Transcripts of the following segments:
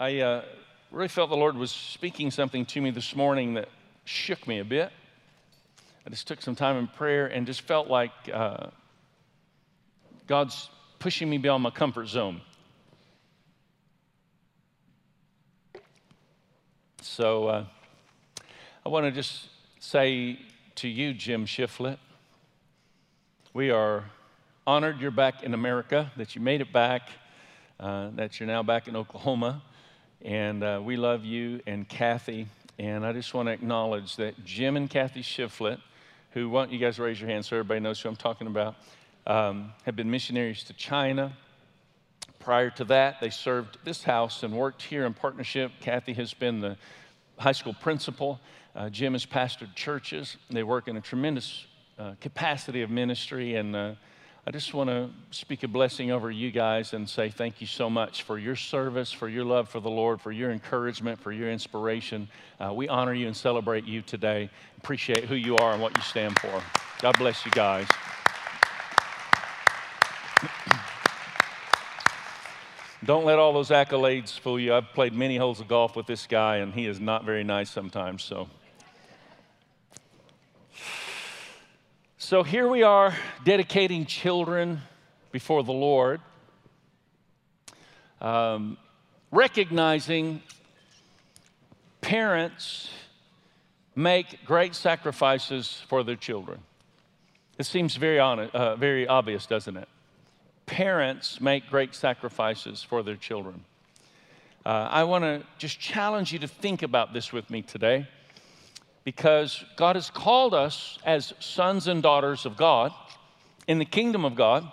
I uh, really felt the Lord was speaking something to me this morning that shook me a bit. I just took some time in prayer and just felt like uh, God's pushing me beyond my comfort zone. So uh, I want to just say to you, Jim Shiflett, we are honored you're back in America, that you made it back, uh, that you're now back in Oklahoma. And uh, we love you and Kathy. And I just want to acknowledge that Jim and Kathy Shiflett, who, why don't you guys raise your hands so everybody knows who I'm talking about, um, have been missionaries to China. Prior to that, they served this house and worked here in partnership. Kathy has been the high school principal. Uh, Jim has pastored churches. They work in a tremendous uh, capacity of ministry. And uh, I just want to speak a blessing over you guys and say thank you so much for your service, for your love for the Lord, for your encouragement, for your inspiration. Uh, we honor you and celebrate you today. Appreciate who you are and what you stand for. God bless you guys. Don't let all those accolades fool you. I've played many holes of golf with this guy, and he is not very nice sometimes. So, so here we are dedicating children before the Lord, um, recognizing parents make great sacrifices for their children. It seems very, honest, uh, very obvious, doesn't it? parents make great sacrifices for their children. Uh, I want to just challenge you to think about this with me today because God has called us as sons and daughters of God in the kingdom of God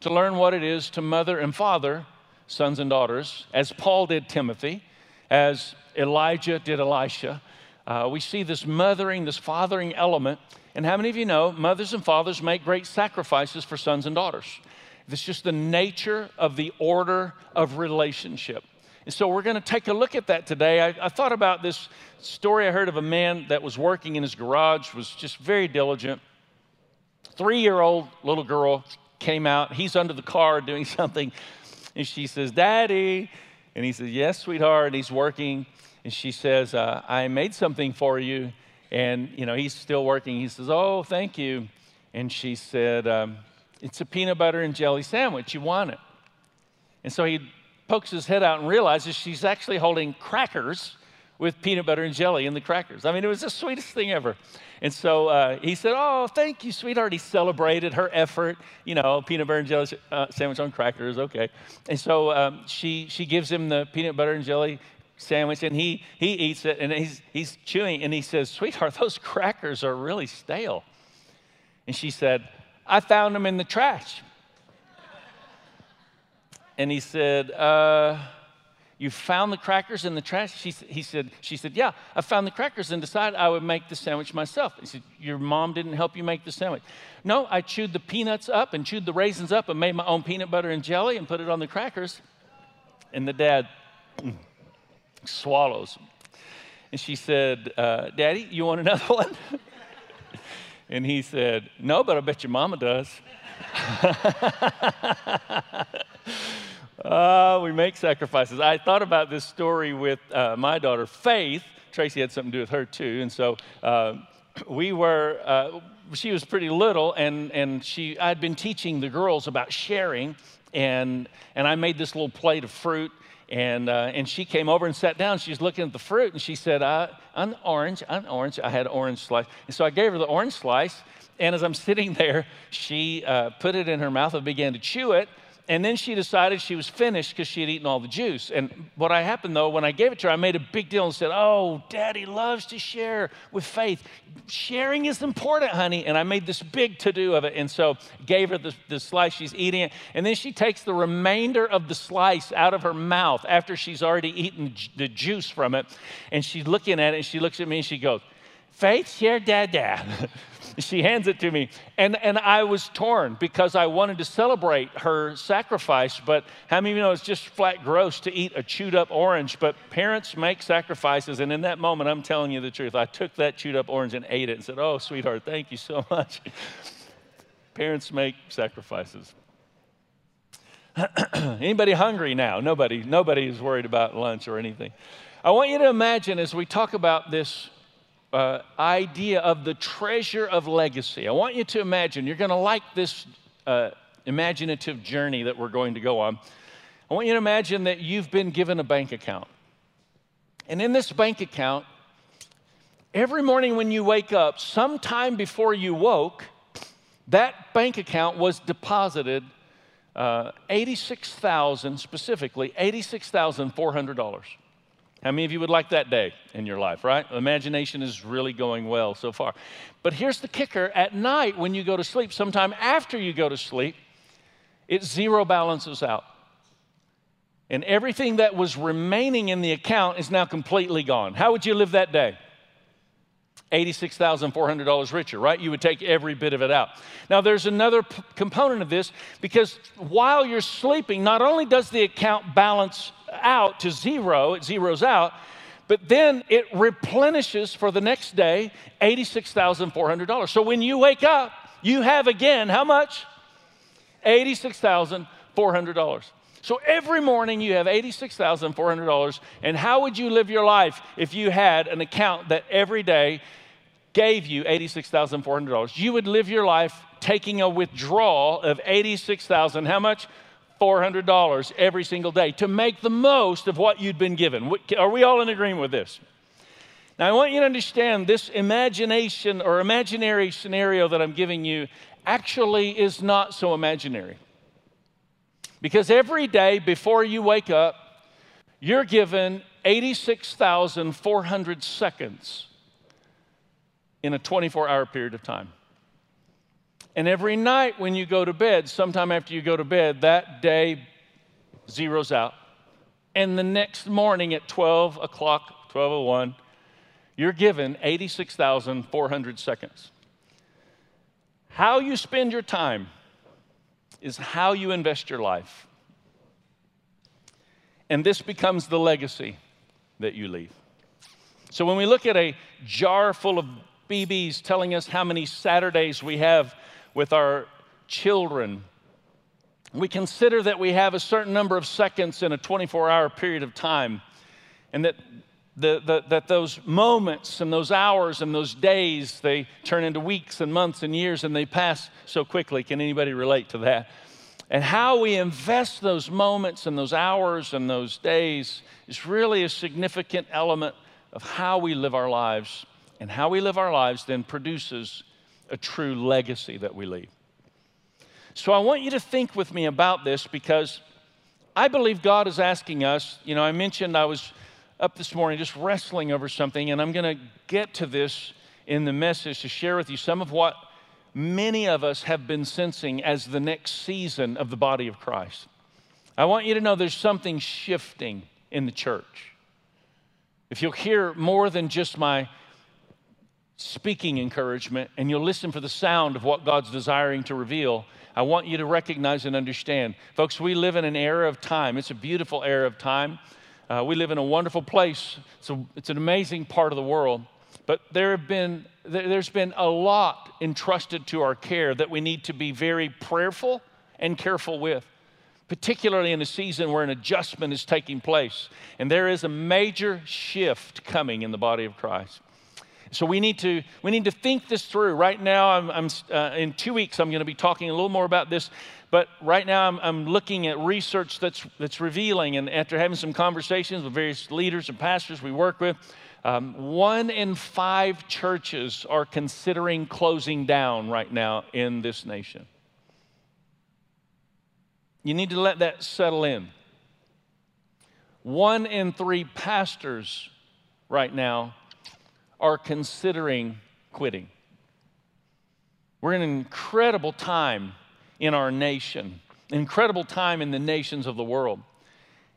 to learn what it is to mother and father sons and daughters, as Paul did Timothy, as Elijah did Elisha. Uh, we see this mothering, this fathering element. And how many of you know mothers and fathers make great sacrifices for sons and daughters? It's just the nature of the order of relationship. And so we're going to take a look at that today. I, I, thought about this story I heard of a man that was working in his garage, was just very diligent. Three year old little girl came out. He's under the car doing something. And she says, Daddy. And he says, Yes, sweetheart. And he's working. And she says, uh, I made something for you. And, you know, he's still working. He says, Oh, thank you. And she said, um, it's a peanut butter and jelly sandwich. You want it. And so he pokes his head out and realizes she's actually holding crackers with peanut butter and jelly in the crackers. I mean, it was the sweetest thing ever. And so uh, he said, Oh, thank you, sweetheart. He celebrated her effort, you know, peanut butter and jelly uh, sandwich on crackers, okay. And so um, she, she gives him the peanut butter and jelly sandwich, and he, he eats it, and he's, he's chewing, and he says, Sweetheart, those crackers are really stale. And she said, I found them in the trash. And he said, uh, You found the crackers in the trash? She, he said, she said, Yeah, I found the crackers and decided I would make the sandwich myself. He said, Your mom didn't help you make the sandwich. No, I chewed the peanuts up and chewed the raisins up and made my own peanut butter and jelly and put it on the crackers. And the dad swallows. And she said, uh, Daddy, you want another one? And he said, No, but I bet your mama does. uh, we make sacrifices. I thought about this story with uh, my daughter, Faith. Tracy had something to do with her too. And so uh, we were, uh, she was pretty little, and, and she, I'd been teaching the girls about sharing. And, and I made this little plate of fruit and, uh, and she came over and sat down. She's looking at the fruit and she said, uh, An orange, an orange. I had an orange slice. And so I gave her the orange slice. And as I'm sitting there, she uh, put it in her mouth and began to chew it. And then she decided she was finished because she had eaten all the juice. And what I happened though, when I gave it to her, I made a big deal and said, Oh, daddy loves to share with faith. Sharing is important, honey. And I made this big to do of it. And so gave her the, the slice, she's eating it. And then she takes the remainder of the slice out of her mouth after she's already eaten the juice from it. And she's looking at it and she looks at me and she goes, Faith, share dada. she hands it to me. And, and I was torn because I wanted to celebrate her sacrifice. But how many of you know it's just flat gross to eat a chewed up orange? But parents make sacrifices. And in that moment, I'm telling you the truth. I took that chewed up orange and ate it and said, Oh, sweetheart, thank you so much. parents make sacrifices. Anybody hungry now? Nobody. Nobody is worried about lunch or anything. I want you to imagine as we talk about this uh, idea of the treasure of legacy. I want you to imagine, you're going to like this uh, imaginative journey that we're going to go on. I want you to imagine that you've been given a bank account. And in this bank account, every morning when you wake up, sometime before you woke, that bank account was deposited uh, 86,000 specifically, $86,400. How many of you would like that day in your life, right? Imagination is really going well so far. But here's the kicker at night when you go to sleep, sometime after you go to sleep, it zero balances out. And everything that was remaining in the account is now completely gone. How would you live that day? $86,400 richer, right? You would take every bit of it out. Now, there's another p- component of this because while you're sleeping, not only does the account balance out to zero, it zeroes out, but then it replenishes for the next day $86,400. So when you wake up, you have again how much? $86,400. So every morning you have $86,400. And how would you live your life if you had an account that every day gave you $86,400? You would live your life taking a withdrawal of 86,000 how much? $400 every single day to make the most of what you'd been given. Are we all in agreement with this? Now, I want you to understand this imagination or imaginary scenario that I'm giving you actually is not so imaginary. Because every day before you wake up, you're given 86,400 seconds in a 24 hour period of time. And every night when you go to bed, sometime after you go to bed, that day zeroes out. And the next morning at 12 o'clock, 1201, you're given 86,400 seconds. How you spend your time is how you invest your life. And this becomes the legacy that you leave. So when we look at a jar full of BBs telling us how many Saturdays we have with our children, we consider that we have a certain number of seconds in a 24 hour period of time, and that the, the, that those moments and those hours and those days, they turn into weeks and months and years and they pass so quickly. Can anybody relate to that? And how we invest those moments and those hours and those days is really a significant element of how we live our lives. And how we live our lives then produces a true legacy that we leave. So I want you to think with me about this because I believe God is asking us. You know, I mentioned I was up this morning just wrestling over something, and I'm going to get to this in the message to share with you some of what many of us have been sensing as the next season of the body of Christ. I want you to know there's something shifting in the church. If you'll hear more than just my speaking encouragement and you'll listen for the sound of what God's desiring to reveal, I want you to recognize and understand. Folks, we live in an era of time. It's a beautiful era of time. Uh, we live in a wonderful place. It's, a, it's an amazing part of the world. But there have been, there's been a lot entrusted to our care that we need to be very prayerful and careful with, particularly in a season where an adjustment is taking place. And there is a major shift coming in the body of Christ. So we need to we need to think this through. Right now, I'm, I'm uh, in two weeks. I'm going to be talking a little more about this. But right now, I'm, I'm looking at research that's that's revealing, and after having some conversations with various leaders and pastors we work with, um, one in five churches are considering closing down right now in this nation. You need to let that settle in. One in three pastors right now are considering quitting. We're in an incredible time in our nation, incredible time in the nations of the world.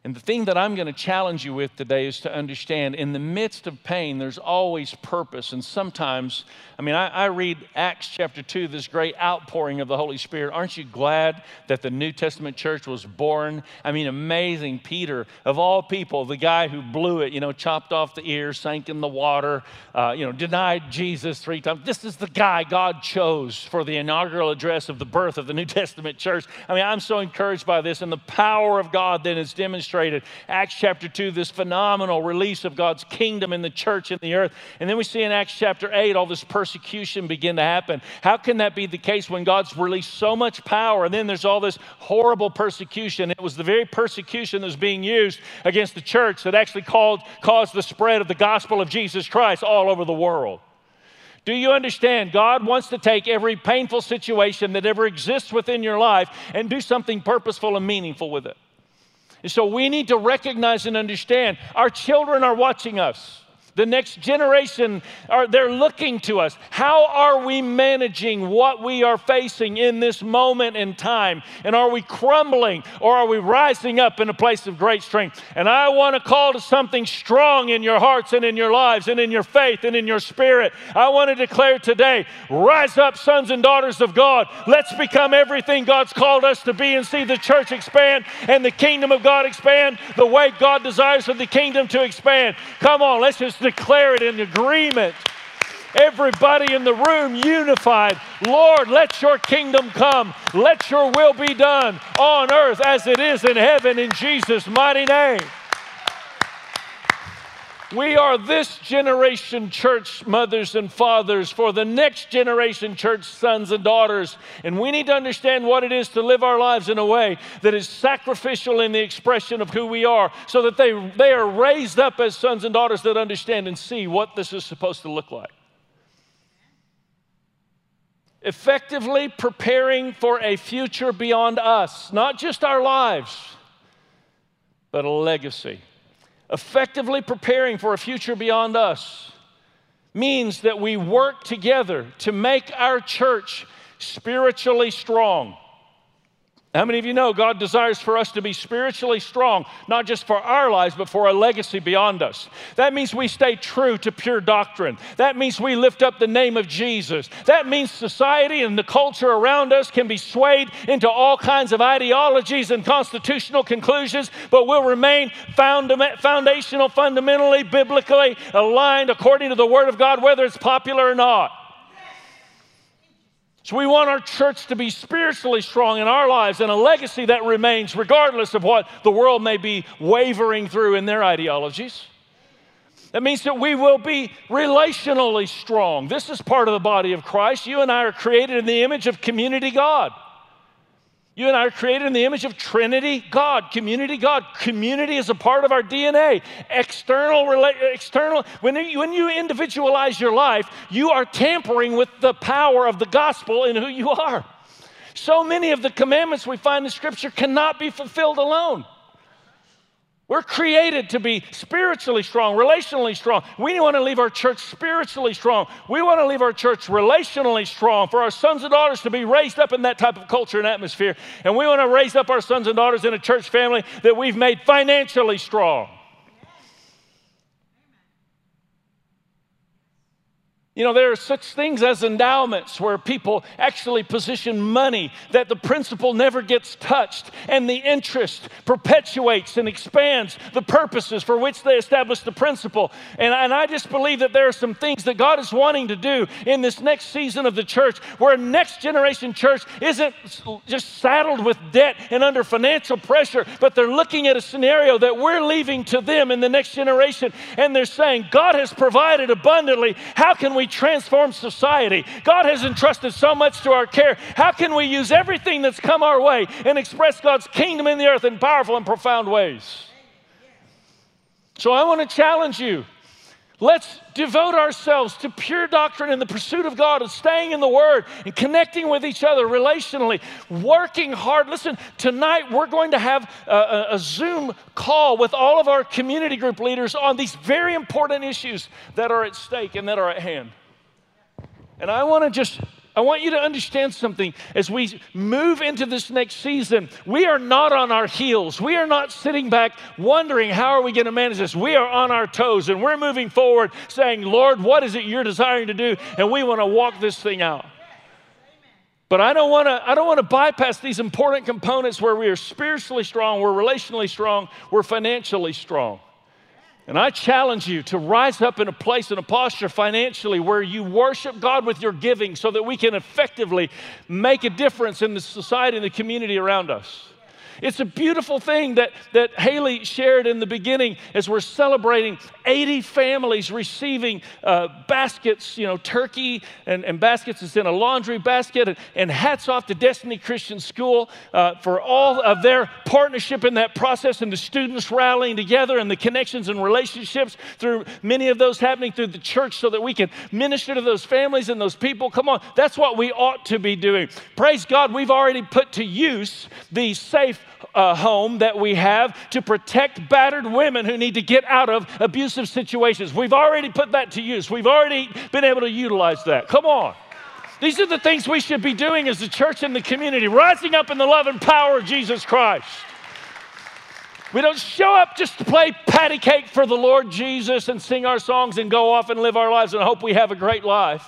And the thing that I'm going to challenge you with today is to understand in the midst of pain, there's always purpose. And sometimes, I mean, I, I, read Acts chapter 2, this great outpouring of the Holy Spirit. Aren't you glad that the New Testament church was born? I mean, amazing. Peter, of all people, the guy who blew it, you know, chopped off the ear, sank in the water, uh, you know, denied Jesus three times. This is the guy God chose for the inaugural address of the birth of the New Testament church. I mean, I'm so encouraged by this. And the power of God then is demonstrated demonstrated. Acts chapter 2, this phenomenal release of God's kingdom in the church in the earth. And then we see in Acts chapter 8 all this persecution begin to happen. How can that be the case when God's released so much power and then there's all this horrible persecution? It was the very persecution that was being used against the church that actually called, caused the spread of the gospel of Jesus Christ all over the world. Do you understand? God wants to take every painful situation that ever exists within your life and do something purposeful and meaningful with it. And so we need to recognize and understand our children are watching us. The next generation are they're looking to us. How are we managing what we are facing in this moment in time? And are we crumbling or are we rising up in a place of great strength? And I want to call to something strong in your hearts and in your lives and in your faith and in your spirit. I want to declare today, rise up sons and daughters of God. Let's become everything God's called us to be and see the church expand and the kingdom of God expand the way God desires for the kingdom to expand. Come on, let's just declare it in agreement. Everybody in the room unified. Lord, let your kingdom come. Let your will be done on earth as it is in heaven in Jesus' mighty name. We are this generation church mothers and fathers for the next generation church sons and daughters. And we need to understand what it is to live our lives in a way that is sacrificial in the expression of who we are so that they, they are raised up as sons and daughters that understand and see what this is supposed to look like. Effectively preparing for a future beyond us, not just our lives, but a legacy effectively preparing for a future beyond us means that we work together to make our church spiritually strong. How many of you know God desires for us to be spiritually strong, not just for our lives, but for a legacy beyond us? That means we stay true to pure doctrine. That means we lift up the name of Jesus. That means society and the culture around us can be swayed into all kinds of ideologies and constitutional conclusions, but we'll remain foundational, fundamentally, biblically aligned according to the Word of God, whether it's popular or not. So we want our church to be spiritually strong in our lives and a legacy that remains regardless of what the world may be wavering through in their ideologies. That means that we will be relationally strong. This is part of the body of Christ. You and I are created in the image of community God. You and I are created in the image of Trinity God, community God. Community is a part of our DNA. External, external. When you, when you individualize your life, you are tampering with the power of the gospel in who you are. So many of the commandments we find in Scripture cannot be fulfilled alone. We're created to be spiritually strong, relationally strong. We want to leave our church spiritually strong. We want to leave our church relationally strong for our sons and daughters to be raised up in that type of culture and atmosphere. And we want to raise up our sons and daughters in a church family that we've made financially strong. You know, there are such things as endowments where people actually position money that the principal never gets touched and the interest perpetuates and expands the purposes for which they establish the principal. And, and I just believe that there are some things that God is wanting to do in this next season of the church where a next generation church isn't just saddled with debt and under financial pressure, but they're looking at a scenario that we're leaving to them in the next generation and they're saying, God has provided abundantly. How can we? We transform society? God has entrusted so much to our care. How can we use everything that's come our way and express God's kingdom in the earth in powerful and profound ways? So I want to challenge you. Let's devote ourselves to pure doctrine and the pursuit of God, and staying in the Word and connecting with each other relationally, working hard. Listen, tonight we're going to have a, a, Zoom call with all of our community group leaders on these very important issues that are at stake and that are at hand. And I want to just I want you to understand something as we move into this next season. We are not on our heels. We are not sitting back wondering how are we going to manage this. We are on our toes and we're moving forward saying, "Lord, what is it you're desiring to do?" And we want to walk this thing out. But I don't want to I don't want to bypass these important components where we are spiritually strong, we're relationally strong, we're financially strong. And I challenge you to rise up in a place, and a posture financially where you worship God with your giving so that we can effectively make a difference in the society and the community around us. It's a beautiful thing that, that Haley shared in the beginning as we're celebrating 80 families receiving uh, baskets, you know, turkey and, and baskets is in a laundry basket. And, and hats off to Destiny Christian School uh, for all of their partnership in that process and the students rallying together and the connections and relationships through many of those happening through the church so that we can minister to those families and those people. Come on, that's what we ought to be doing. Praise God, we've already put to use the safe uh, home that we have to protect battered women who need to get out of abusive situations. We've already put that to use, we've already been able to utilize that. Come on. These are the things we should be doing as a church and the community, rising up in the love and power of Jesus Christ. We don't show up just to play patty cake for the Lord Jesus and sing our songs and go off and live our lives and hope we have a great life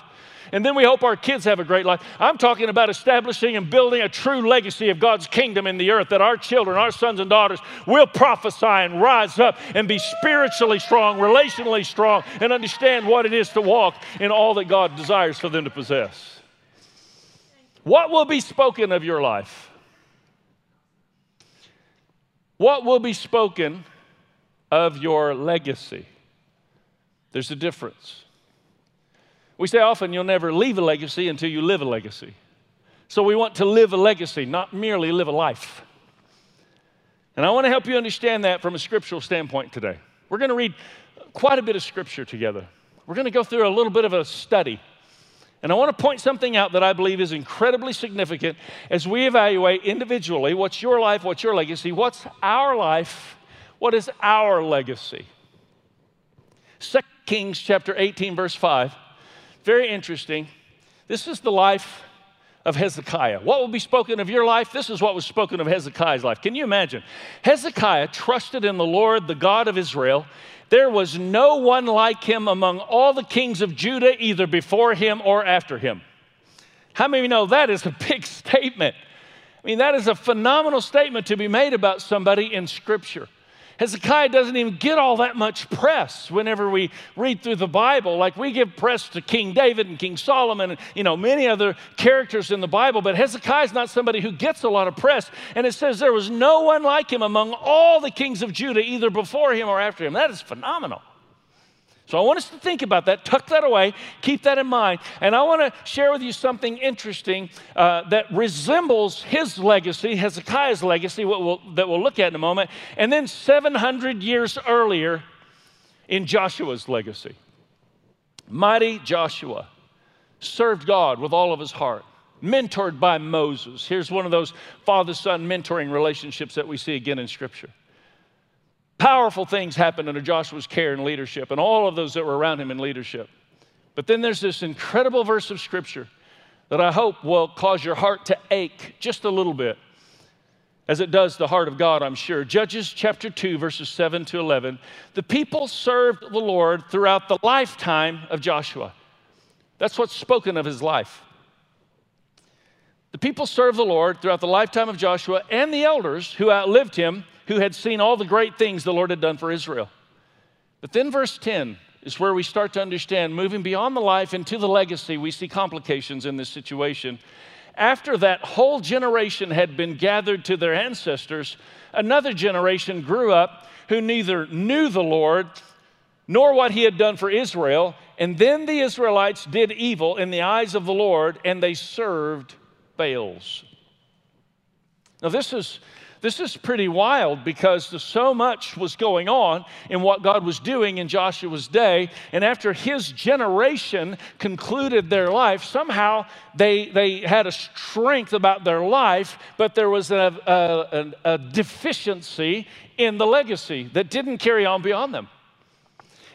and then we hope our kids have a great life. I'm talking about establishing and building a true legacy of God's kingdom in the earth that our children, our sons and daughters, will prophesy and rise up and be spiritually strong, relationally strong, and understand what it is to walk in all that God desires for them to possess. What will be spoken of your life? What will be spoken of your legacy? There's a difference. We say often you'll never leave a legacy until you live a legacy. So we want to live a legacy, not merely live a life. And I want to help you understand that from a scriptural standpoint today. We're going to read quite a bit of scripture together. We're going to go through a little bit of a study. And I want to point something out that I believe is incredibly significant as we evaluate individually what's your life, what's your legacy, what's our life, what is our legacy. 2 Kings chapter 18 verse 5 very interesting. This is the life of Hezekiah. What will be spoken of your life? This is what was spoken of Hezekiah's life. Can you imagine? Hezekiah trusted in the Lord, the God of Israel. There was no one like him among all the kings of Judah, either before him or after him. How many of you know that is a big statement? I mean, that is a phenomenal statement to be made about somebody in Scripture. Hezekiah doesn't even get all that much press whenever we read through the Bible. Like we give press to King David and King Solomon and you know many other characters in the Bible, but Hezekiah is not somebody who gets a lot of press. And it says there was no one like him among all the kings of Judah, either before him or after him. That is phenomenal. So I want us to think about that, tuck that away, keep that in mind. And I want to share with you something interesting uh, that resembles his legacy, Hezekiah's legacy, we'll, that we'll look at in a moment, and then 700 years earlier in Joshua's legacy. Mighty Joshua served God with all of his heart, mentored by Moses. Here's one of those father son mentoring relationships that we see again in Scripture. Powerful things happened under Joshua's care and leadership, and all of those that were around him in leadership. But then there's this incredible verse of scripture that I hope will cause your heart to ache just a little bit, as it does the heart of God, I'm sure. Judges chapter 2, verses 7 to 11. The people served the Lord throughout the lifetime of Joshua. That's what's spoken of his life. The people served the Lord throughout the lifetime of Joshua and the elders who outlived him who had seen all the great things the Lord had done for Israel. But then, verse 10 is where we start to understand moving beyond the life into the legacy, we see complications in this situation. After that whole generation had been gathered to their ancestors, another generation grew up who neither knew the Lord nor what he had done for Israel. And then the Israelites did evil in the eyes of the Lord and they served Baals. Now, this is this is pretty wild because so much was going on in what God was doing in Joshua's day. And after his generation concluded their life, somehow they, they had a strength about their life, but there was a, a, a deficiency in the legacy that didn't carry on beyond them.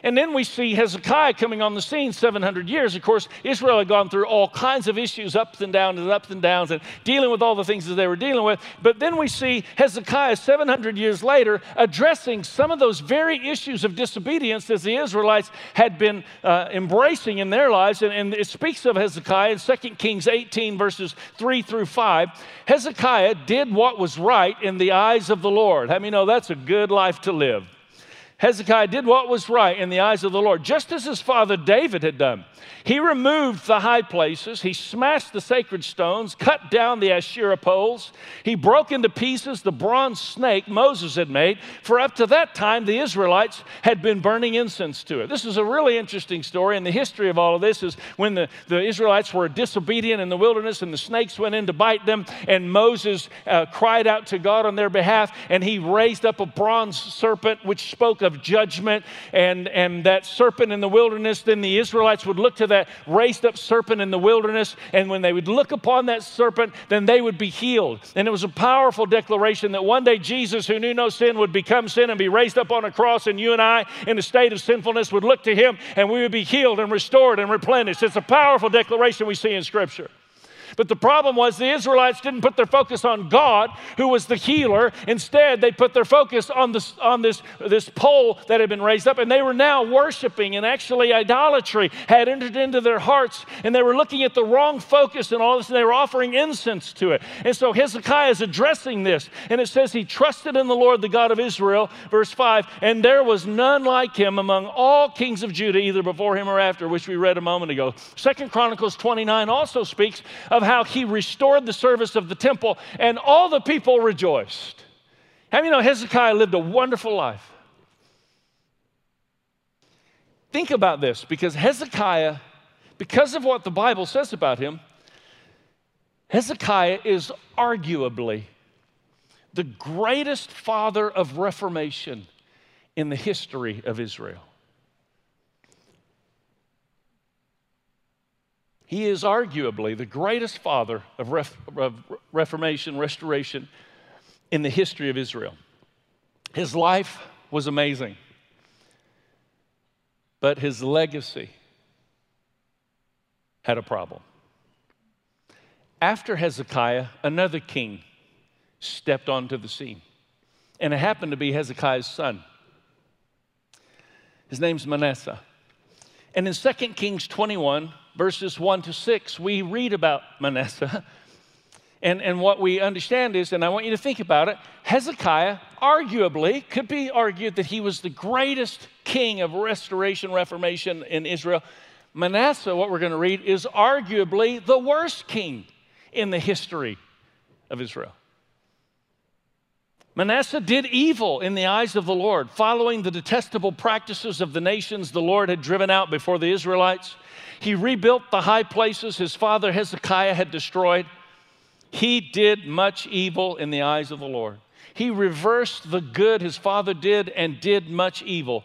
And then we see Hezekiah coming on the scene 700 years. Of course, Israel had gone through all kinds of issues, ups and downs and ups and downs, and dealing with all the things that they were dealing with. But then we see Hezekiah 700 years later addressing some of those very issues of disobedience that the Israelites had been uh, embracing in their lives. And, and it speaks of Hezekiah in 2 Kings 18, verses 3 through 5. Hezekiah did what was right in the eyes of the Lord. How many know that's a good life to live? Hezekiah did what was right in the eyes of the Lord, just as his father David had done. He removed the high places, he smashed the sacred stones, cut down the Asherah poles, he broke into pieces the bronze snake Moses had made, for up to that time the Israelites had been burning incense to it. This is a really interesting story, and the history of all of this is when the, the Israelites were disobedient in the wilderness and the snakes went in to bite them, and Moses uh, cried out to God on their behalf, and he raised up a bronze serpent which spoke judgment, and, and that serpent in the wilderness, then the Israelites would look to that raised up serpent in the wilderness, and when they would look upon that serpent, then they would be healed. And it was a powerful declaration that one day Jesus, who knew no sin, would become sin and be raised up on a cross, and you and I, in a state of sinfulness, would look to him and we would be healed and restored and replenished. It's a powerful declaration we see in Scripture. But the problem was the Israelites didn't put their focus on God, who was the healer. Instead, they put their focus on this, on this, this pole that had been raised up, and they were now worshiping, and actually idolatry had entered into their hearts, and they were looking at the wrong focus and all this, and they were offering incense to it. And so Hezekiah is addressing this, and it says he trusted in the Lord, the God of Israel, verse 5, and there was none like him among all kings of Judah, either before him or after, which we read a moment ago. Second Chronicles 29 also speaks of how he restored the service of the temple, and all the people rejoiced. How you know Hezekiah lived a wonderful life? Think about this because Hezekiah, because of what the Bible says about him, Hezekiah is arguably the greatest father of reformation in the history of Israel. He is arguably the greatest father of, ref, of reformation, restoration in the history of Israel. His life was amazing, but his legacy had a problem. After Hezekiah, another king stepped onto the scene, and it happened to be Hezekiah's son. His name's Manasseh. And in 2 Kings 21, verses 1 to 6, we read about Manasseh. And, and what we understand is, and I want you to think about it, Hezekiah arguably could be argued that he was the greatest king of restoration, reformation in Israel. Manasseh, what we're going to read, is arguably the worst king in the history of Israel. Manasseh did evil in the eyes of the Lord, following the detestable practices of the nations the Lord had driven out before the Israelites. He rebuilt the high places his father Hezekiah had destroyed. He did much evil in the eyes of the Lord. He reversed the good his father did and did much evil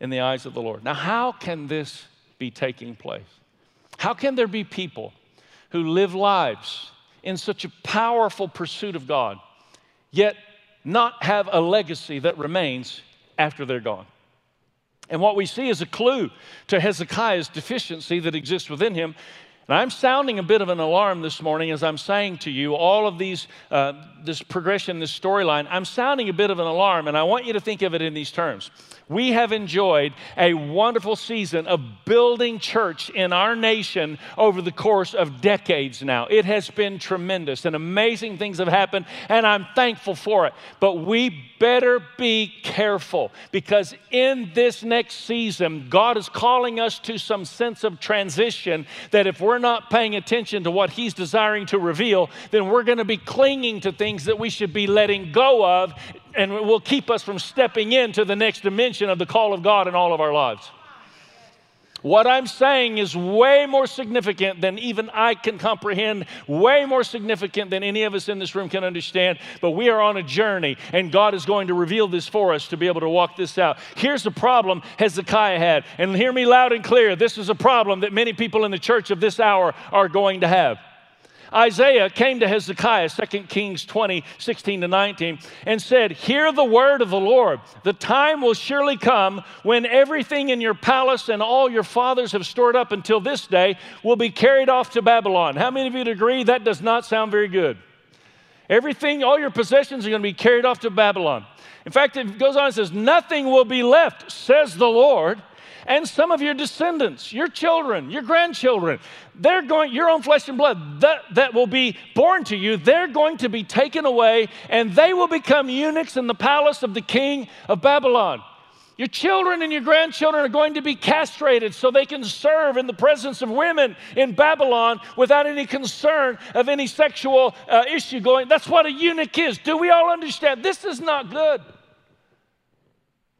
in the eyes of the Lord. Now, how can this be taking place? How can there be people who live lives in such a powerful pursuit of God, yet not have a legacy that remains after they're gone? And what we see is a clue to Hezekiah's deficiency that exists within him. And I'm sounding a bit of an alarm this morning as I'm saying to you all of these, uh, this progression, this storyline. I'm sounding a bit of an alarm, and I want you to think of it in these terms. We have enjoyed a wonderful season of building church in our nation over the course of decades now. It has been tremendous, and amazing things have happened, and I'm thankful for it. But we better be careful because in this next season, God is calling us to some sense of transition that if we're not paying attention to what He's desiring to reveal, then we're going to be clinging to things that we should be letting go of and will keep us from stepping into the next dimension of the call of God in all of our lives. What I'm saying is way more significant than even I can comprehend, way more significant than any of us in this room can understand. But we are on a journey, and God is going to reveal this for us to be able to walk this out. Here's the problem Hezekiah had, and hear me loud and clear this is a problem that many people in the church of this hour are going to have. Isaiah came to Hezekiah, 2 Kings 20, 16 to 19, and said, Hear the word of the Lord. The time will surely come when everything in your palace and all your fathers have stored up until this day will be carried off to Babylon. How many of you agree that does not sound very good? Everything, all your possessions are going to be carried off to Babylon. In fact, it goes on and says, Nothing will be left, says the Lord. And some of your descendants, your children, your grandchildren, they're going, your own flesh and blood that, that will be born to you, they're going to be taken away and they will become eunuchs in the palace of the king of Babylon. Your children and your grandchildren are going to be castrated so they can serve in the presence of women in Babylon without any concern of any sexual uh, issue going. That's what a eunuch is. Do we all understand? This is not good.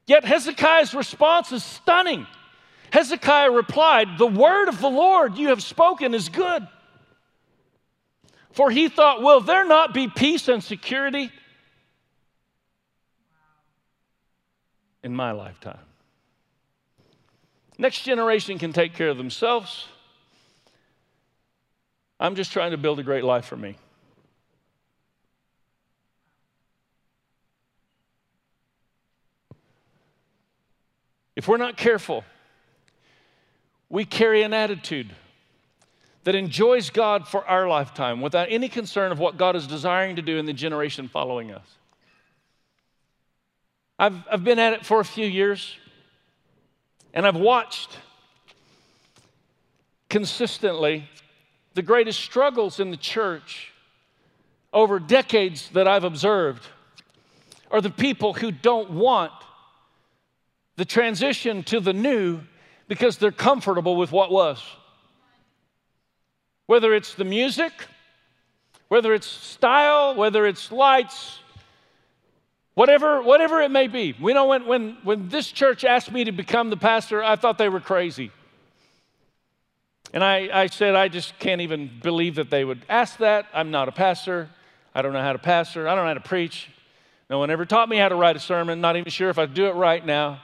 Yet Hezekiah's response is stunning. Hezekiah replied, The word of the Lord you have spoken is good. For he thought, Will there not be peace and security? in my lifetime. Next generation can take care of themselves. I'm just trying to build a great life for me. If we're not careful, we carry an attitude that enjoys God for our lifetime without any concern of what God is desiring to do in the generation following us. I've, I've been at it for a few years, and I've watched consistently the greatest struggles in the church over decades that I've observed are the people who don't want the transition to the new because they're comfortable with what was. Whether it's the music, whether it's style, whether it's lights, Whatever, whatever it may be. We know when, when, when this church asked me to become the pastor, I thought they were crazy. And I, I said, I just can't even believe that they would ask that. I'm not a pastor. I don't know how to pastor. I don't know how to preach. No one ever taught me how to write a sermon. Not even sure if I do it right now.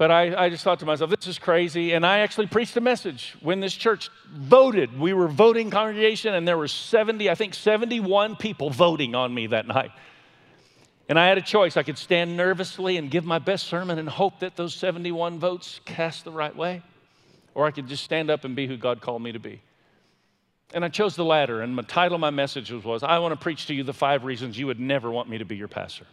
But I, I just thought to myself, this is crazy. And I actually preached a message when this church voted. We were voting congregation, and there were 70, I think 71 people voting on me that night. And I had a choice. I could stand nervously and give my best sermon and hope that those 71 votes cast the right way, or I could just stand up and be who God called me to be. And I chose the latter, and the title of my message was, was I want to preach to you the five reasons you would never want me to be your pastor.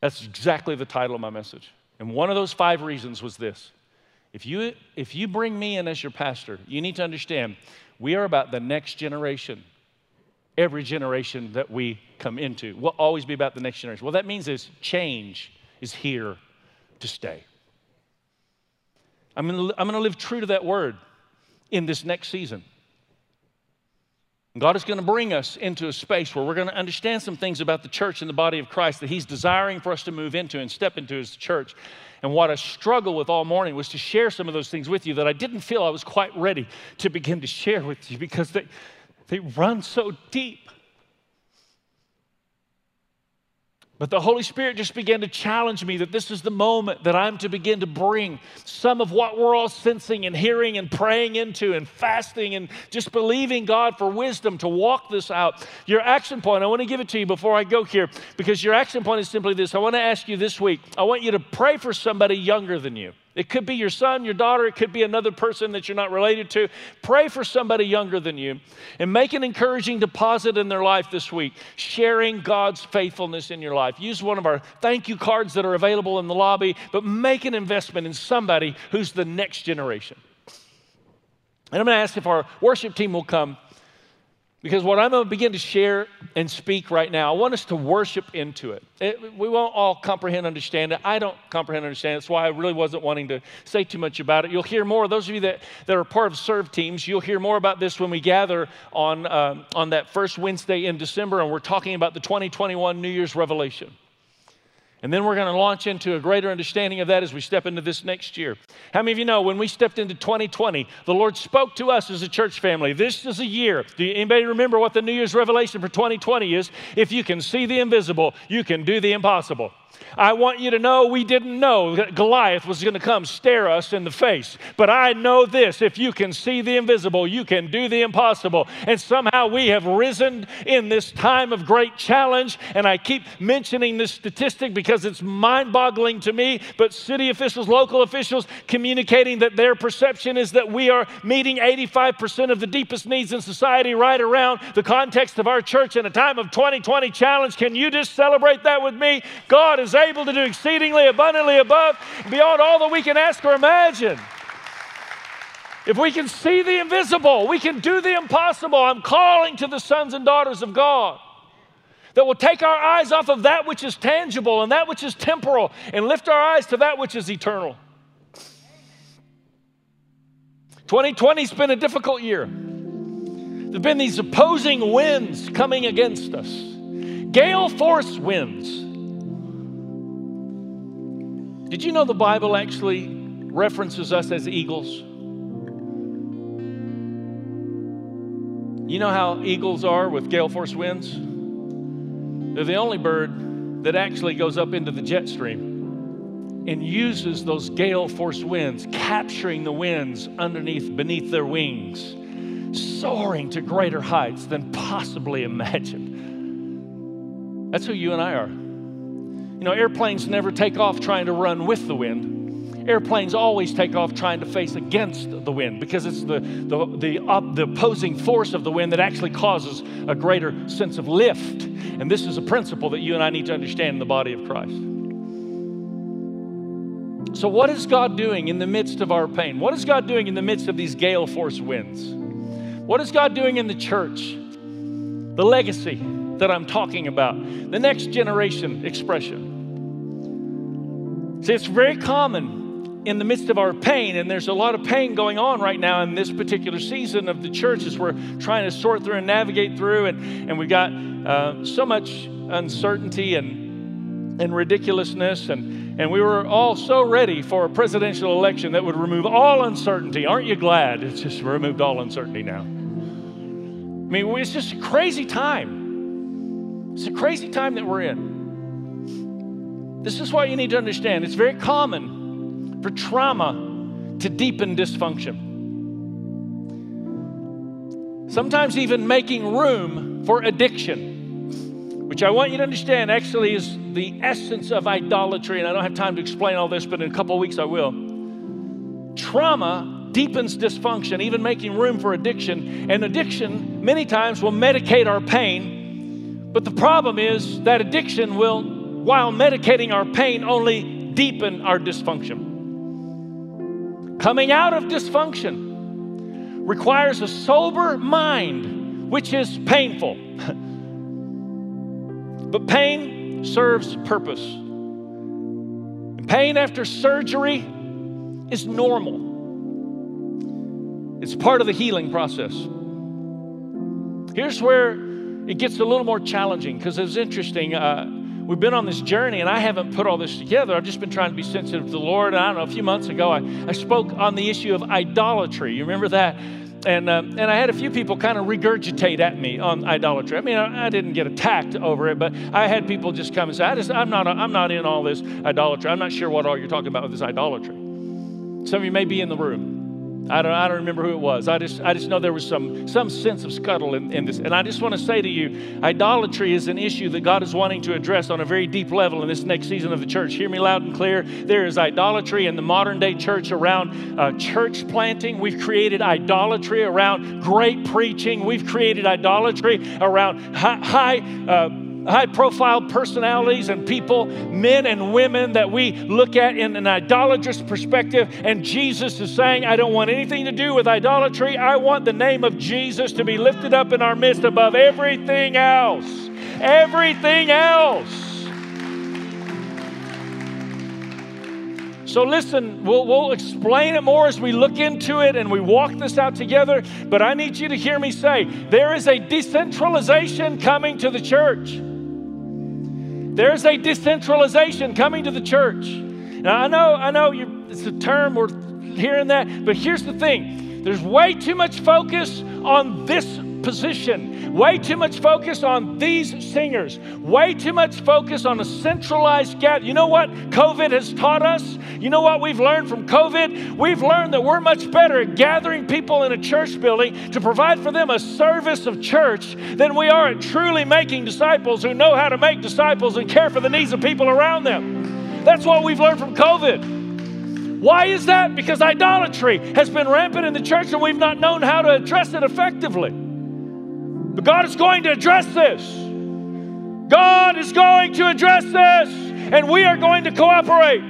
That's exactly the title of my message. And one of those five reasons was this if you, if you bring me in as your pastor, you need to understand we are about the next generation every generation that we come into. Will always be about the next generation. What that means is change is here to stay. I'm gonna, I'm gonna live true to that word in this next season. God is going to bring us into a space where we're going to understand some things about the church and the body of Christ that He's desiring for us to move into and step into as the church. And what I struggled with all morning was to share some of those things with you that I didn't feel I was quite ready to begin to share with you because they, they run so deep. But the Holy Spirit just began to challenge me that this is the moment that I'm to begin to bring some of what we're all sensing and hearing and praying into and fasting and just believing God for wisdom to walk this out. Your action point, I want to give it to you before I go here because your action point is simply this. I want to ask you this week, I want you to pray for somebody younger than you. It could be your son, your daughter, it could be another person that you're not related to. Pray for somebody younger than you and make an encouraging deposit in their life this week, sharing God's faithfulness in your life. Use one of our thank you cards that are available in the lobby, but make an investment in somebody who's the next generation. And I'm going to ask if our worship team will come. Because what I'm going to begin to share and speak right now, I want us to worship into it. it. We won't all comprehend, understand it. I don't comprehend, understand. That's why I really wasn't wanting to say too much about it. You'll hear more. Those of you that, that are part of serve teams, you'll hear more about this when we gather on, um, on that first Wednesday in December, and we're talking about the 2021 New Year's revelation. And then we're going to launch into a greater understanding of that as we step into this next year. How many of you know when we stepped into 2020, the Lord spoke to us as a church family? This is a year. Do anybody remember what the New Year's revelation for 2020 is? If you can see the invisible, you can do the impossible. I want you to know we didn't know that Goliath was going to come stare us in the face. But I know this if you can see the invisible, you can do the impossible. And somehow we have risen in this time of great challenge. And I keep mentioning this statistic because it's mind boggling to me. But city officials, local officials communicating that their perception is that we are meeting 85% of the deepest needs in society right around the context of our church in a time of 2020 challenge. Can you just celebrate that with me? God is able to do exceedingly abundantly above, beyond all that we can ask or imagine. If we can see the invisible, we can do the impossible. I'm calling to the sons and daughters of God that will take our eyes off of that which is tangible and that which is temporal and lift our eyes to that which is eternal. 2020's been a difficult year. There have been these opposing winds coming against us, gale force winds. Did you know the Bible actually references us as eagles? You know how eagles are with gale force winds? They're the only bird that actually goes up into the jet stream and uses those gale force winds, capturing the winds underneath, beneath their wings, soaring to greater heights than possibly imagined. That's who you and I are. You know, airplanes never take off trying to run with the wind. Airplanes always take off trying to face against the wind because it's the, the, the, uh, the opposing force of the wind that actually causes a greater sense of lift. And this is a principle that you and I need to understand in the body of Christ. So, what is God doing in the midst of our pain? What is God doing in the midst of these gale force winds? What is God doing in the church? The legacy that I'm talking about, the next generation expression. See, it's very common in the midst of our pain, and there's a lot of pain going on right now in this particular season of the church as we're trying to sort through and navigate through, and, and we've got uh, so much uncertainty and, and ridiculousness, and, and we were all so ready for a presidential election that would remove all uncertainty. Aren't you glad it's just removed all uncertainty now? I mean, it's just a crazy time. It's a crazy time that we're in. This is what you need to understand. It's very common for trauma to deepen dysfunction. Sometimes even making room for addiction, which I want you to understand actually is the essence of idolatry. And I don't have time to explain all this, but in a couple weeks I will. Trauma deepens dysfunction, even making room for addiction. And addiction, many times, will medicate our pain but the problem is that addiction will, while medicating our pain, only deepen our dysfunction. Coming out of dysfunction requires a sober mind, which is painful. but pain serves purpose. Pain after surgery is normal, it's part of the healing process. Here's where it gets a little more challenging because it's interesting. Uh, we've been on this journey and I haven't put all this together. I've just been trying to be sensitive to the Lord. I don't know, a few months ago, I, I spoke on the issue of idolatry. You remember that? And, uh, and I had a few people kind of regurgitate at me on idolatry. I mean, I, I, didn't get attacked over it, but I had people just come and say, I just, I'm, not, I'm not in all this idolatry. I'm not sure what all you're talking about with this idolatry. Some of you may be in the room. I don't, I don't remember who it was. I just, I just know there was some, some sense of scuttle in, in this. And I just want to say to you idolatry is an issue that God is wanting to address on a very deep level in this next season of the church. Hear me loud and clear. There is idolatry in the modern day church around uh, church planting. We've created idolatry around great preaching. We've created idolatry around high, high uh, high profile personalities and people, men and women that we look at in an idolatrous perspective. And Jesus is saying, I don't want anything to do with idolatry. I want the name of Jesus to be lifted up in our midst above everything else. Everything else. So, listen, we'll, we'll explain it more as we look into it and we walk this out together. But I need you to hear me say there is a decentralization coming to the church. There's a decentralization coming to the church. Now, I know, I know it's a term we're hearing that, but here's the thing there's way too much focus on this position Way too much focus on these singers. Way too much focus on a centralized gap. You know what COVID has taught us? You know what we've learned from COVID? We've learned that we're much better at gathering people in a church building to provide for them a service of church than we are at truly making disciples who know how to make disciples and care for the needs of people around them. That's what we've learned from COVID. Why is that? Because idolatry has been rampant in the church and we've not known how to address it effectively. But God is going to address this. God is going to address this, and we are going to cooperate.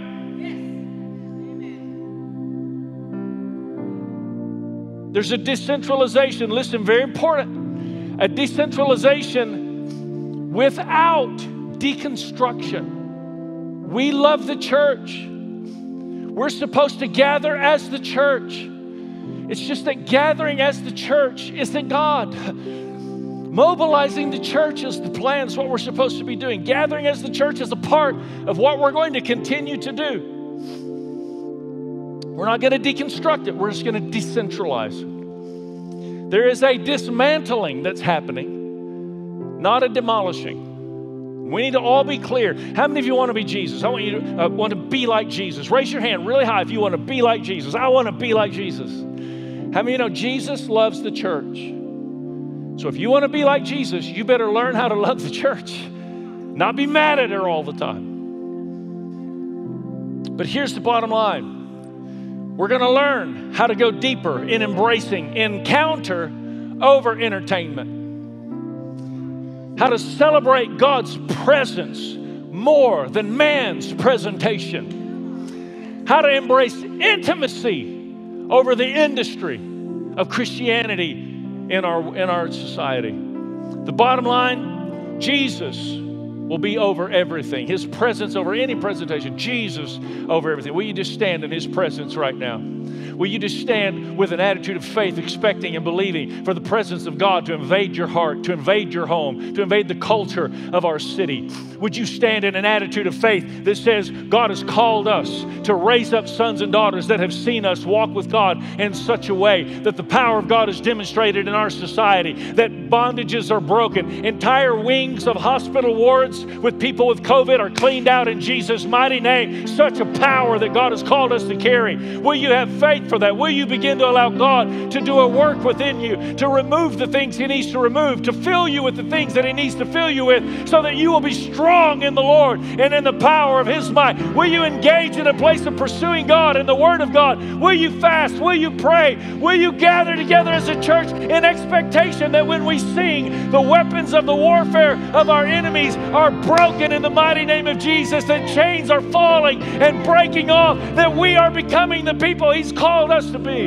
There's a decentralization, listen, very important. A decentralization without deconstruction. We love the church. We're supposed to gather as the church. It's just that gathering as the church isn't God. Mobilizing the church is the plan, is what we're supposed to be doing. Gathering as the church is a part of what we're going to continue to do. We're not going to deconstruct it, we're just going to decentralize. There is a dismantling that's happening, not a demolishing. We need to all be clear. How many of you want to be Jesus? I want you to uh, want to be like Jesus. Raise your hand really high if you want to be like Jesus. I want to be like Jesus. How many of you know Jesus loves the church? So if you want to be like Jesus, you better learn how to love the church, not be mad at her all the time. But here's the bottom line. We're going to learn how to go deeper in embracing encounter over entertainment, how to celebrate God's presence more than man's presentation, how to embrace intimacy over the industry of Christianity in our, in our society. The bottom line Jesus will be over everything. His presence over any presentation. Jesus over everything. Will you just stand in His presence right now? Will you just stand with an attitude of faith, expecting and believing for the presence of God to invade your heart, to invade your home, to invade the culture of our city? Would you stand in an attitude of faith that says, God has called us to raise up sons and daughters that have seen us walk with God in such a way that the power of God is demonstrated in our society, that bondages are broken, entire wings of hospital wards with people with COVID are cleaned out in Jesus' mighty name? Such a power that God has called us to carry. Will you have faith for that? Will you begin to allow God to do a work within you, to remove the things He needs to remove, to fill you with the things that He needs to fill you with, so that you will be strong in the Lord and in the power of His might? Will you engage in a place of pursuing God and the Word of God? Will you fast? Will you pray? Will you gather together as a church in expectation that when we sing, the weapons of the warfare of our enemies are broken in the mighty name of Jesus, that chains are falling and breaking off, that we are becoming the people He's called us to be.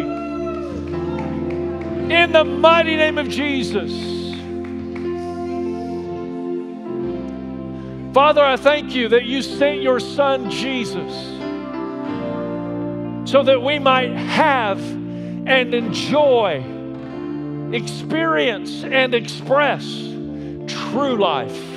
In the mighty name of Jesus. Father, I thank you that you sent your son Jesus so that we might have and enjoy, experience, and express true life.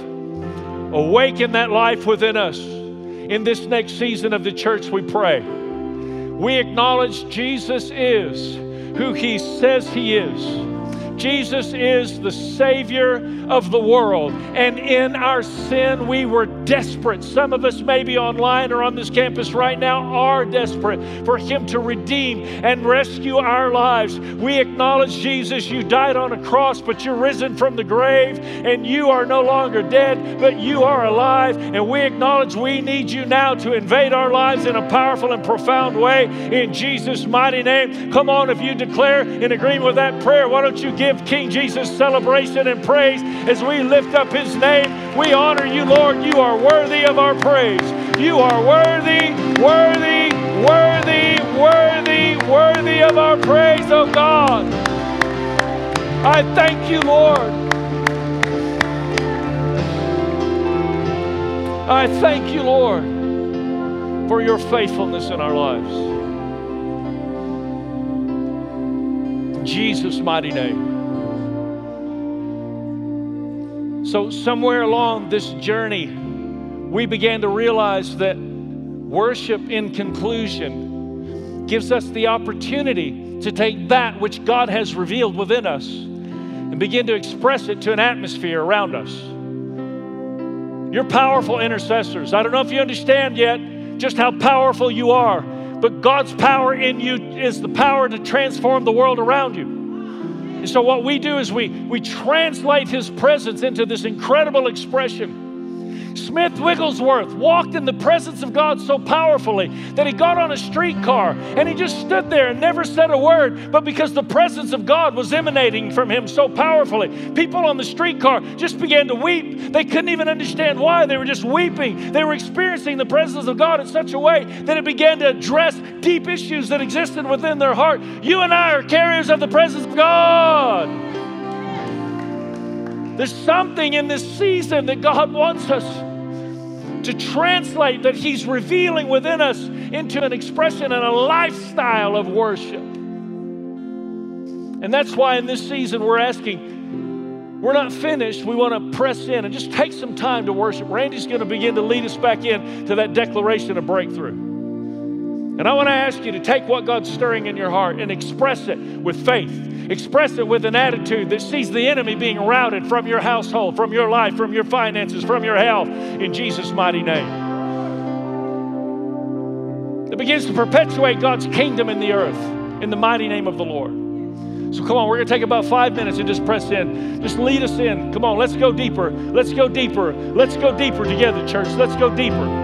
Awaken that life within us in this next season of the church, we pray. We acknowledge Jesus is who he says he is. Jesus is the Savior of the world. And in our sin, we were desperate. Some of us, maybe online or on this campus right now, are desperate for Him to redeem and rescue our lives. We acknowledge, Jesus, you died on a cross, but you're risen from the grave, and you are no longer dead, but you are alive. And we acknowledge we need you now to invade our lives in a powerful and profound way in Jesus' mighty name. Come on, if you declare in agreement with that prayer, why don't you give? Give King Jesus celebration and praise as we lift up his name. We honor you, Lord. You are worthy of our praise. You are worthy, worthy, worthy, worthy, worthy of our praise, oh God. I thank you, Lord. I thank you, Lord, for your faithfulness in our lives. In Jesus' mighty name. So, somewhere along this journey, we began to realize that worship in conclusion gives us the opportunity to take that which God has revealed within us. And begin to express it to an atmosphere around us. You're powerful intercessors. I don't know if you understand yet just how powerful you are, but God's power in you is the power to transform the world around you. And so, what we do is we, we translate His presence into this incredible expression Smith Wigglesworth walked in the presence of God so powerfully that he got on a streetcar and he just stood there and never said a word. But because the presence of God was emanating from him so powerfully, people on the streetcar just began to weep. They couldn't even understand why. They were just weeping. They were experiencing the presence of God in such a way that it began to address deep issues that existed within their heart. You and I are carriers of the presence of God. There's something in this season that God wants us to translate that He's revealing within us into an expression and a lifestyle of worship. And that's why in this season we're asking, we're not finished. We want to press in and just take some time to worship. Randy's going to begin to lead us back in to that declaration of breakthrough. And I want to ask you to take what God's stirring in your heart and express it with faith Express it with an attitude that sees the enemy being routed from your household, from your life, from your finances, from your health, in Jesus' mighty name. That begins to perpetuate God's kingdom in the earth, in the mighty name of the Lord. So come on, we're going to take about five minutes and just press in. Just lead us in. Come on, let's go deeper. Let's go deeper. Let's go deeper together, church. Let's go deeper.